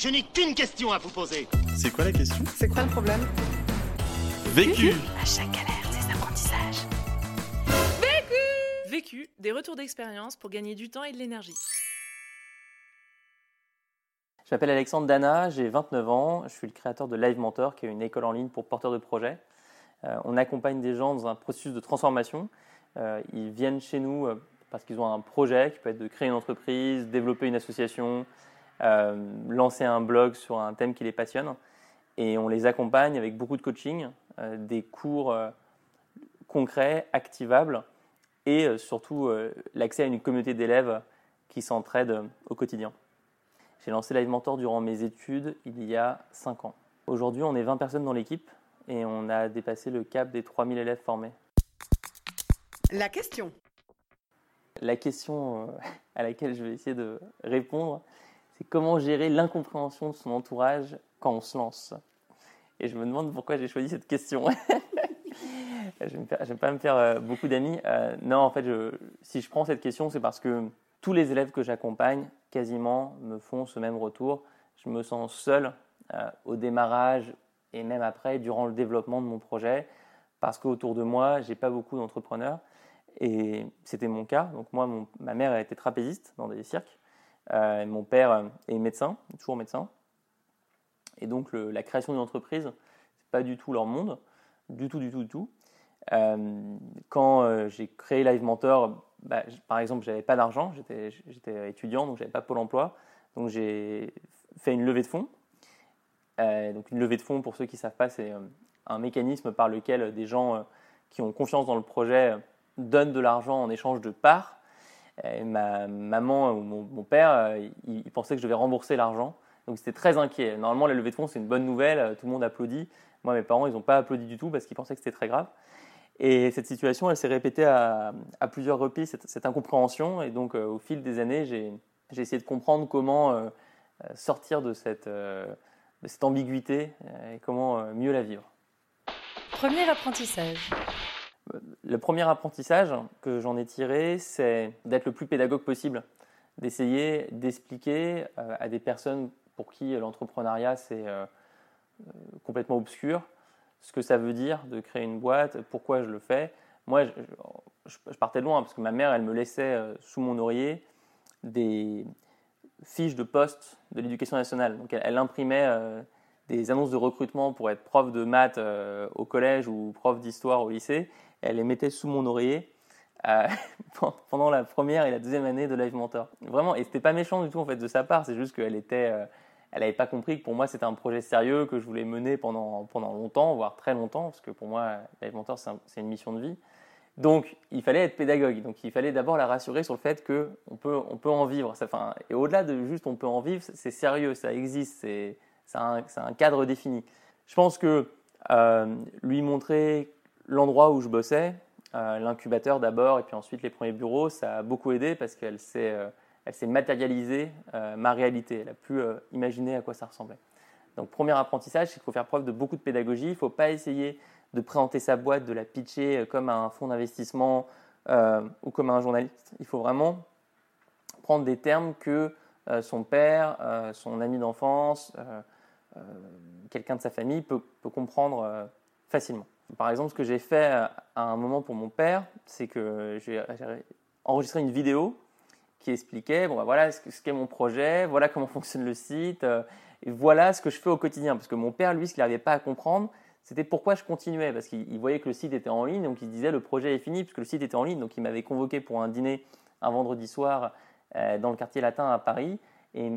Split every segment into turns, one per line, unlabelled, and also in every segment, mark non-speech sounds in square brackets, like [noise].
Je n'ai qu'une question à vous poser.
C'est quoi la question?
C'est quoi le problème?
Vécu
À chaque galère, ses apprentissages.
Vécu, des retours d'expérience pour gagner du temps et de l'énergie.
Je m'appelle Alexandre Dana, j'ai 29 ans, je suis le créateur de Live Mentor, qui est une école en ligne pour porteurs de projets. Euh, on accompagne des gens dans un processus de transformation. Euh, ils viennent chez nous euh, parce qu'ils ont un projet qui peut être de créer une entreprise, développer une association, lancer un blog sur un thème qui les passionne. Et on les accompagne avec beaucoup de coaching, euh, des cours euh, concrets, activables et euh, surtout euh, l'accès à une communauté d'élèves qui s'entraident au quotidien. J'ai lancé Live Mentor durant mes études il y a 5 ans. Aujourd'hui, on est 20 personnes dans l'équipe et on a dépassé le cap des 3000 élèves formés.
La question.
La question euh, [laughs] à laquelle je vais essayer de répondre, c'est comment gérer l'incompréhension de son entourage quand on se lance. Et je me demande pourquoi j'ai choisi cette question. [laughs] je ne vais pas me faire euh, beaucoup d'amis. Euh, non, en fait, si je prends cette question, c'est parce que tous les élèves que j'accompagne, quasiment, me font ce même retour. Je me sens seul euh, au démarrage et même après, durant le développement de mon projet, parce qu'autour de moi, j'ai pas beaucoup d'entrepreneurs. Et c'était mon cas. Donc moi, ma mère été trapéziste dans des cirques. Euh, mon père euh, est médecin, toujours médecin. Et donc la création d'une entreprise, c'est pas du tout leur monde, du tout, du tout, du tout. Euh, quand j'ai créé Live Mentor, bah, par exemple, j'avais pas d'argent, j'étais, étudiant, donc j'avais pas Pôle Emploi. Donc j'ai fait une levée de fonds. Donc une levée de fonds, pour ceux qui savent pas, c'est un mécanisme par lequel des gens qui ont confiance dans le projet donnent de l'argent en échange de parts. Ma maman ou mon, père, euh, ils, pensaient que je devais rembourser l'argent. Donc c'était très inquiet. Normalement, la levée de fonds, c'est une bonne nouvelle, euh, tout le monde applaudit. Moi, mes parents, ils n'ont pas applaudi du tout parce qu'ils pensaient que c'était très grave. Et cette situation, elle s'est répétée à, plusieurs reprises, cette, incompréhension. Et donc, euh, au fil des années, j'ai essayé de comprendre comment sortir de cette, euh, de cette ambiguïté et comment mieux la vivre.
Premier apprentissage.
Le premier apprentissage que j'en ai tiré, c'est d'être le plus pédagogue possible, d'essayer d'expliquer euh, à des personnes pour qui l'entrepreneuriat c'est euh, euh, complètement obscur ce que ça veut dire de créer une boîte, pourquoi je le fais. Moi, je, partais de loin parce que ma mère, elle me laissait sous mon oreiller des fiches de poste de l'éducation nationale. Donc, elle, imprimait des annonces de recrutement pour être prof de maths au collège ou prof d'histoire au lycée. Elle les mettait sous mon oreiller euh, [laughs] pendant la première et la deuxième année de Live Mentor. Vraiment, et c'était pas méchant du tout en fait de sa part, c'est juste qu'elle était, euh, elle n'avait pas compris que pour moi c'était un projet sérieux que je voulais mener pendant, pendant longtemps, voire très longtemps, parce que pour moi Live Mentor c'est un- une mission de vie. Donc il fallait être pédagogue, donc il fallait d'abord la rassurer sur le fait que on peut, on peut en vivre. Ça, enfin, et au-delà de juste on peut en vivre, c'est- sérieux, ça existe, c'est un, un cadre défini. Je pense que euh, lui montrer l'endroit où je bossais, euh, l'incubateur d'abord et puis ensuite les premiers bureaux, ça a beaucoup aidé parce qu'elle s'est euh, matérialisée euh, ma réalité. Elle a pu imaginer à quoi ça ressemblait. Donc premier apprentissage, c'est qu'il faut faire preuve de beaucoup de pédagogie. Il ne faut pas essayer de présenter sa boîte, de la pitcher comme un fonds d'investissement ou comme un journaliste. Il faut vraiment prendre des termes que son père, son ami d'enfance, quelqu'un de sa famille peut, comprendre facilement. Par exemple, ce que j'ai fait à un moment pour mon père, c'est que j'ai enregistré une vidéo qui expliquait bon, bah, voilà ce que- ce qu'est mon projet, voilà comment [laughs] fonctionne le site, euh, et voilà ce que je fais au quotidien. Parce que mon père, lui, ce qu'il n'arrivait pas à comprendre, c'était pourquoi je continuais. Parce qu'il il voyait que le site était en ligne, donc il se disait le projet est fini, puisque le site était en ligne. Donc il m'avait convoqué pour un dîner un vendredi soir euh, dans le quartier latin à Paris, et,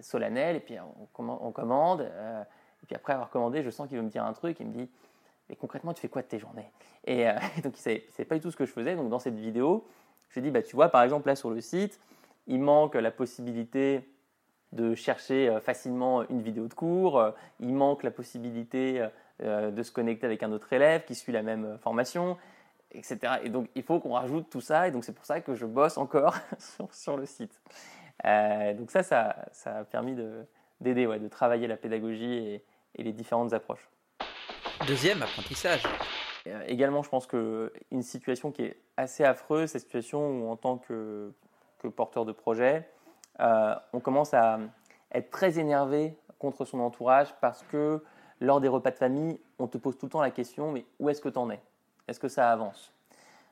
solennel, et puis on, commande. euh, et puis après avoir commandé, je sens qu'il veut me dire un truc, il me dit mais concrètement, tu fais quoi de tes journées? Et euh, [laughs] donc, il ne pas du tout ce que je faisais. Donc, dans cette vidéo, je lui dit, bah, tu vois, par exemple, là sur le site, il manque la possibilité de chercher euh, facilement une vidéo de cours, il manque la possibilité euh, de se connecter avec un autre élève qui suit la même formation, etc. Et donc, il faut qu'on rajoute tout ça. Et donc, c'est pour ça que je bosse encore [laughs] sur, le site. Donc, ça, ça, a permis de- d'aider, ouais, de travailler la pédagogie et les différentes approches.
Deuxième apprentissage.
Euh, également, je pense qu'une situation qui est assez affreuse, c'est la situation où, en tant que, porteur de projet, euh, on commence à être très énervé contre son entourage parce que lors des repas de famille, on te pose tout le temps la question mais où est-ce que tu en es? Est-ce que ça avance?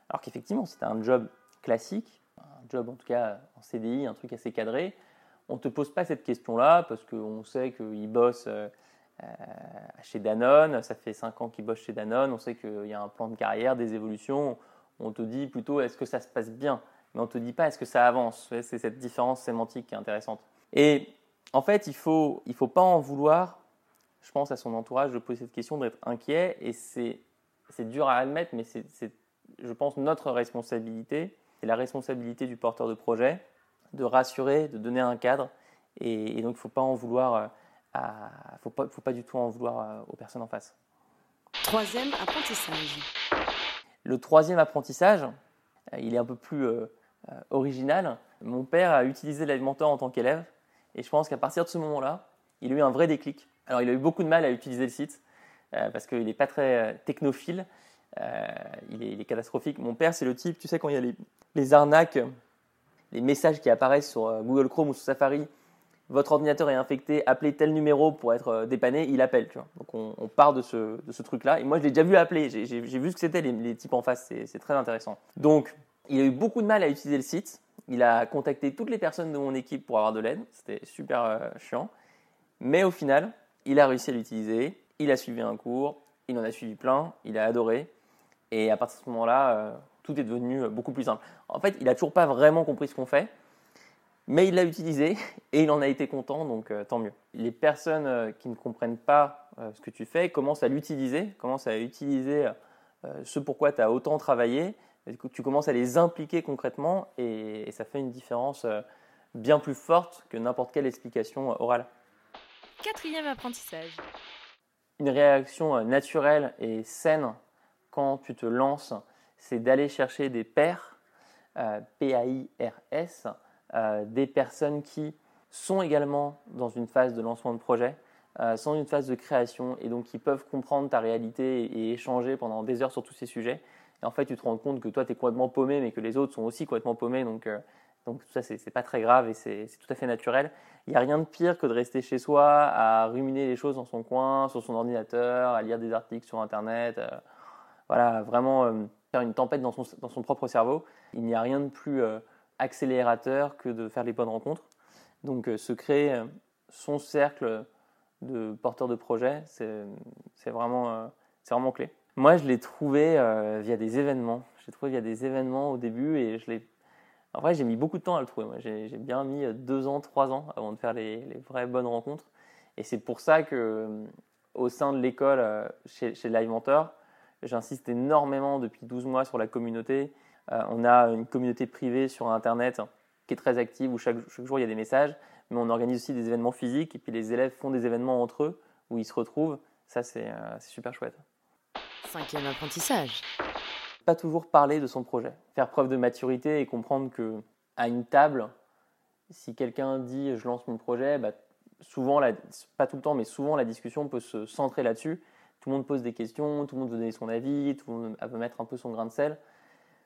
Alors qu'effectivement, si tu un job classique, un job en tout cas en CDI, un truc assez cadré, on ne te pose pas cette question-là parce qu'on sait qu'il bosse euh, euh, chez Danone, ça fait 5 ans qu'il bosse chez Danone, on sait qu'il y a un plan de carrière, des évolutions. On te dit plutôt est-ce que ça se passe bien? Mais on ne te dit pas est-ce que ça avance? C'est cette différence sémantique qui est intéressante. Et en fait, il ne faut, il faut pas en vouloir, je pense, à son entourage de poser cette question, d'être inquiet. Et c'est dur à admettre, mais c'est, je pense, notre responsabilité. C'est la responsabilité du porteur de projet de rassurer, de donner un cadre. Et, donc, il ne faut pas en vouloir, euh, faut pas, faut pas du tout en vouloir euh, aux personnes en face.
Troisième apprentissage.
Le troisième apprentissage, euh, il est un peu plus original. Mon père a utilisé l'Alimentor en tant qu'élève. Et je pense qu'à partir de ce moment-là, il a eu un vrai déclic. Alors, il a eu beaucoup de mal à utiliser le site parce qu'il n'est pas très technophile. il, est, catastrophique. Mon père, c'est le type, tu sais, quand il y a les, les arnaques les messages qui apparaissent sur euh, Google Chrome ou sur Safari, votre ordinateur est infecté, appelez tel numéro pour être euh, dépanné, il appelle. Tu vois. Donc on, part de ce, truc-là. Et moi, je l'ai déjà vu appeler, j'ai vu ce que c'était les, types en face, c'est très intéressant. Donc, il a eu beaucoup de mal à utiliser le site. Il a contacté toutes les personnes de mon équipe pour avoir de l'aide. C'était super euh, chiant. Mais au final, il a réussi à l'utiliser. Il a suivi un cours. Il en a suivi plein. Il a adoré. Et à partir de ce moment-là, tout est devenu euh, beaucoup plus simple. En fait, il n'a toujours pas vraiment compris ce qu'on fait, mais il l'a utilisé [laughs] et il en a été content, donc euh, tant mieux. Les personnes euh, qui ne comprennent pas ce que tu fais commencent à l'utiliser, commencent à utiliser ce pourquoi tu as autant travaillé, tu commences à les impliquer concrètement et, ça fait une différence bien plus forte que n'importe quelle explication orale.
Quatrième apprentissage.
Une réaction naturelle et saine quand tu te lances c'est d'aller chercher des pairs, euh, P-A-I-R-S, euh, des personnes qui sont également dans une phase de lancement de projet, euh, sont dans une phase de création et donc qui peuvent comprendre ta réalité et, échanger pendant des heures sur tous ces sujets. Et en fait, tu te rends compte que toi, tu es complètement paumé, mais que les autres sont aussi complètement paumés. Donc, donc tout ça, c'est pas très grave et c'est tout à fait naturel. Il n'y a rien de pire que de rester chez soi à ruminer les choses dans son coin, sur son ordinateur, à lire des articles sur Internet. voilà, vraiment faire une tempête dans son, dans son propre cerveau. Il n'y a rien de plus euh, accélérateur que de faire les bonnes rencontres. Donc euh, se créer euh, son cercle de porteurs de projets, c'est vraiment, c'est vraiment clé. Moi, je l'ai trouvé via des événements. Je l'ai trouvé via des événements au début et je l'ai. En vrai, j'ai mis beaucoup de temps à le trouver. J'ai bien mis deux ans, trois ans avant de faire les, vraies bonnes rencontres. Et c'est pour ça que, au sein de l'école, chez, chez Live J'insiste énormément depuis 12 mois sur la communauté. Euh, on a une communauté privée sur Internet qui est très active où chaque, jour il y a des messages, mais on organise aussi des événements physiques et puis les élèves font des événements entre eux où ils se retrouvent. Ça, c'est euh, super chouette.
Cinquième apprentissage.
Pas toujours parler de son projet. Faire preuve de maturité et comprendre que à une table, si quelqu'un dit je lance mon projet, bah, souvent, pas tout le temps, mais souvent la discussion peut se centrer là-dessus tout le monde pose des questions, tout le monde veut donner son avis, tout le monde veut mettre un peu son grain de sel.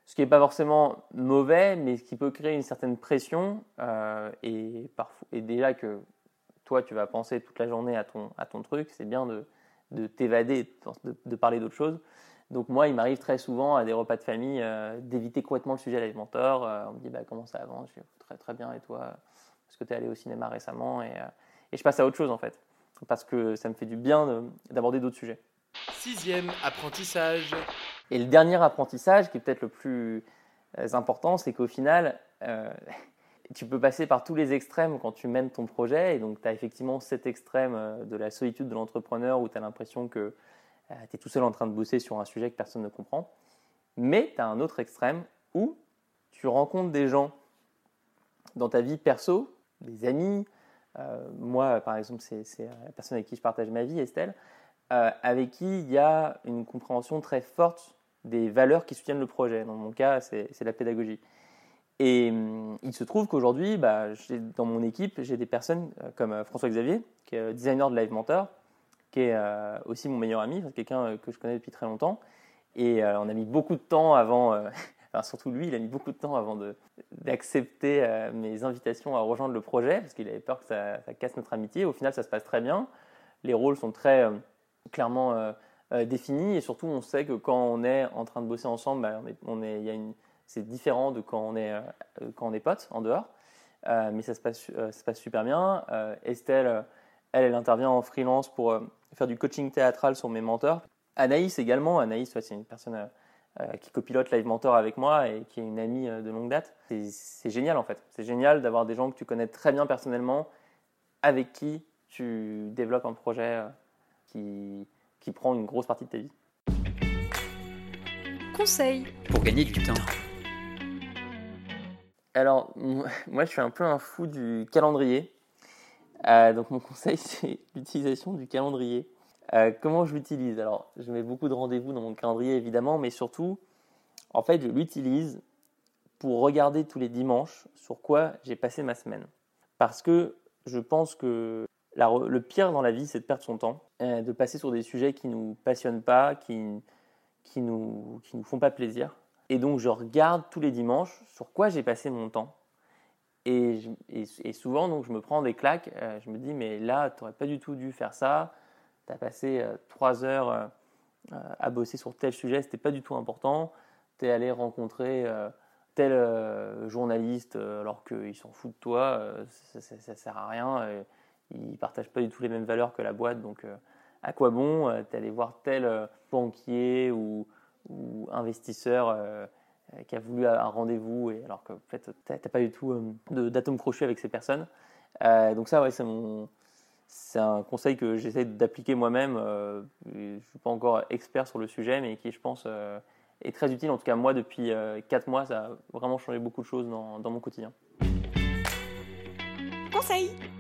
Ce qui n'est pas forcément mauvais, mais ce qui peut créer une certaine pression. Euh, et, parfois, et déjà que toi, tu vas penser toute la journée à ton, à ton truc, c'est bien de, de t'évader, de, de, parler d'autre chose. Donc moi, il m'arrive très souvent à des repas de famille euh, d'éviter complètement le sujet alimentaire. Euh, on me dit bah, comment ça avance? Je dis très très bien et toi? Est-ce que tu es allé au cinéma récemment et, et je passe à autre chose en fait parce que ça me fait du bien d'aborder d'autres sujets.
Sixième apprentissage.
Et le dernier apprentissage, qui est peut-être le plus euh, important, c'est qu'au final, euh, [laughs] tu peux passer par tous les extrêmes quand tu mènes ton projet. Et donc, tu as effectivement cet extrême euh, de la solitude de l'entrepreneur où tu as l'impression que tu es tout seul en train de bosser sur un sujet que personne ne comprend. Mais tu as un autre extrême où tu rencontres des gens dans ta vie perso, des amis, moi, par exemple, c'est la personne avec qui je partage ma vie, Estelle, avec qui il y a une compréhension très forte des valeurs qui soutiennent le projet. Dans mon cas, c'est la pédagogie. Et hum, il se trouve qu'aujourd'hui, bah, dans mon équipe, j'ai des personnes euh, comme François Xavier, qui est designer de Live Mentor, qui est aussi mon meilleur ami, quelqu'un que je connais depuis très longtemps. Et on a mis beaucoup de temps avant, [laughs] surtout lui, il a mis beaucoup de temps avant d'accepter euh, mes invitations à rejoindre le projet, parce qu'il avait peur que ça, casse notre amitié. Au final, ça se passe très bien. Les rôles sont très euh, et surtout, on sait que quand on est en train de bosser ensemble, bah, on est, y a une, c'est différent de quand on est, quand on est potes en dehors. mais ça se, passe, ça se passe super bien. Estelle, elle, elle intervient en freelance pour faire du coaching théâtral sur mes mentors. Anaïs également. Anaïs, c'est une personne euh, euh, qui copilote Live Mentor avec moi et qui est une amie euh, de longue date. C'est génial en fait. C'est génial d'avoir des gens que tu connais très bien personnellement, avec qui tu développes un projet qui, qui prend une grosse partie de ta vie.
Conseil
pour gagner du temps.
Alors, [laughs] moi, je suis un peu un fou du calendrier. donc, mon [laughs] conseil, c'est l'utilisation du calendrier. Euh, comment je l'utilise? Alors, je mets beaucoup de rendez-vous dans mon calendrier, évidemment, mais surtout, en fait, je l'utilise pour regarder tous les dimanches sur quoi j'ai passé ma semaine. Parce que je pense que le pire dans la vie, c'est de perdre son temps, euh, de passer sur des sujets qui ne nous passionnent pas, qui ne qui nous, qui nous font pas plaisir. Et donc, je regarde tous les dimanches sur quoi j'ai passé mon temps. Et, et, souvent, donc, je me prends des claques. Euh, je me dis, mais là, tu n'aurais pas du tout dû faire ça tu as passé euh, trois heures à bosser sur tel sujet, c'était pas du tout important. Tu es allé rencontrer tel journaliste alors qu'il s'en fout de toi, ça, ça, sert à rien. Il partage pas du tout les mêmes valeurs que la boîte, donc à quoi bon es allé voir tel banquier ou, investisseur qui a voulu un rendez-vous, et alors qu'en fait, tu n'as pas du tout d'atome crochet avec ces personnes. donc ça, ouais, c'est mon, c'est un conseil que j'essaie d'appliquer moi-même. Euh, je ne suis pas encore expert sur le sujet, mais qui, je pense, euh, est très utile. En tout cas, moi, depuis 4 euh, mois, ça a vraiment changé beaucoup de choses dans, mon quotidien.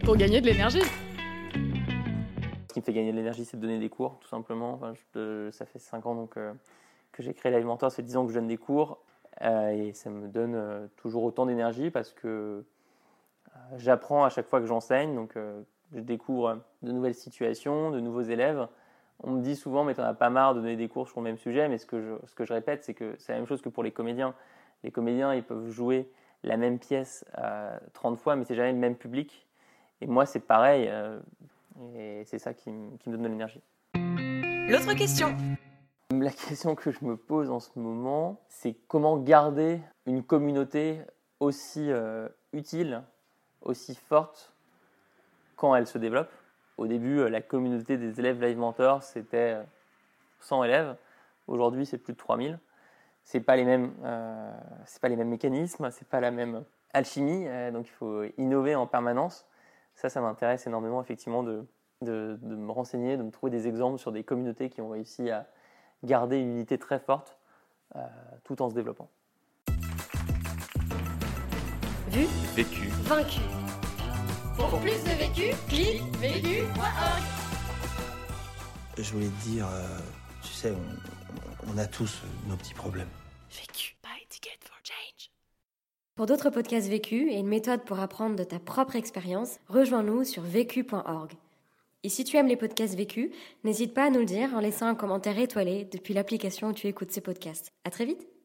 Pour gagner de l'énergie.
Ce qui me fait gagner de l'énergie, c'est de donner des cours, tout simplement. ça fait 5 ans donc, que j'ai créé Live Mentor, ça fait 10 ans que je donne des cours. et ça me donne toujours autant d'énergie parce que j'apprends à chaque fois que j'enseigne. Donc, je découvre de nouvelles situations, de nouveaux élèves. On me dit souvent, mais tu n'en as pas marre de donner des cours sur le même sujet. Mais ce que je, ce que je répète, c'est que c'est la même chose que pour les comédiens. Les comédiens, ils peuvent jouer la même pièce 30 fois, mais c'est jamais le même public. Et moi, c'est pareil. Euh, et c'est ça qui, qui, me donne de l'énergie.
L'autre question.
La question que je me pose en ce moment, c'est comment garder une communauté aussi euh, utile, aussi forte quand elle se développe. Au début, euh, la communauté des élèves Live Mentor, c'était 100 euh, élèves. Aujourd'hui, c'est plus de 3000. C'est pas les mêmes, euh, c'est pas les mêmes mécanismes, c'est pas la même alchimie. donc, il faut innover en permanence. Ça, ça m'intéresse énormément, effectivement, de, de, me renseigner, de me trouver des exemples sur des communautés qui ont réussi à garder une unité très forte tout en se développant.
Vu,
vécu,
vaincu.
Pour plus de vécu, clique vécu.org.
Je voulais te dire, euh, tu sais, on, a tous nos petits problèmes.
Vécu. Buy ticket for change. Pour d'autres podcasts vécus et une méthode pour apprendre de ta propre expérience, rejoins-nous sur vécu.org. Et si tu aimes les podcasts vécus, n'hésite pas à nous le dire en laissant un commentaire étoilé depuis l'application où tu écoutes ces podcasts. À très vite!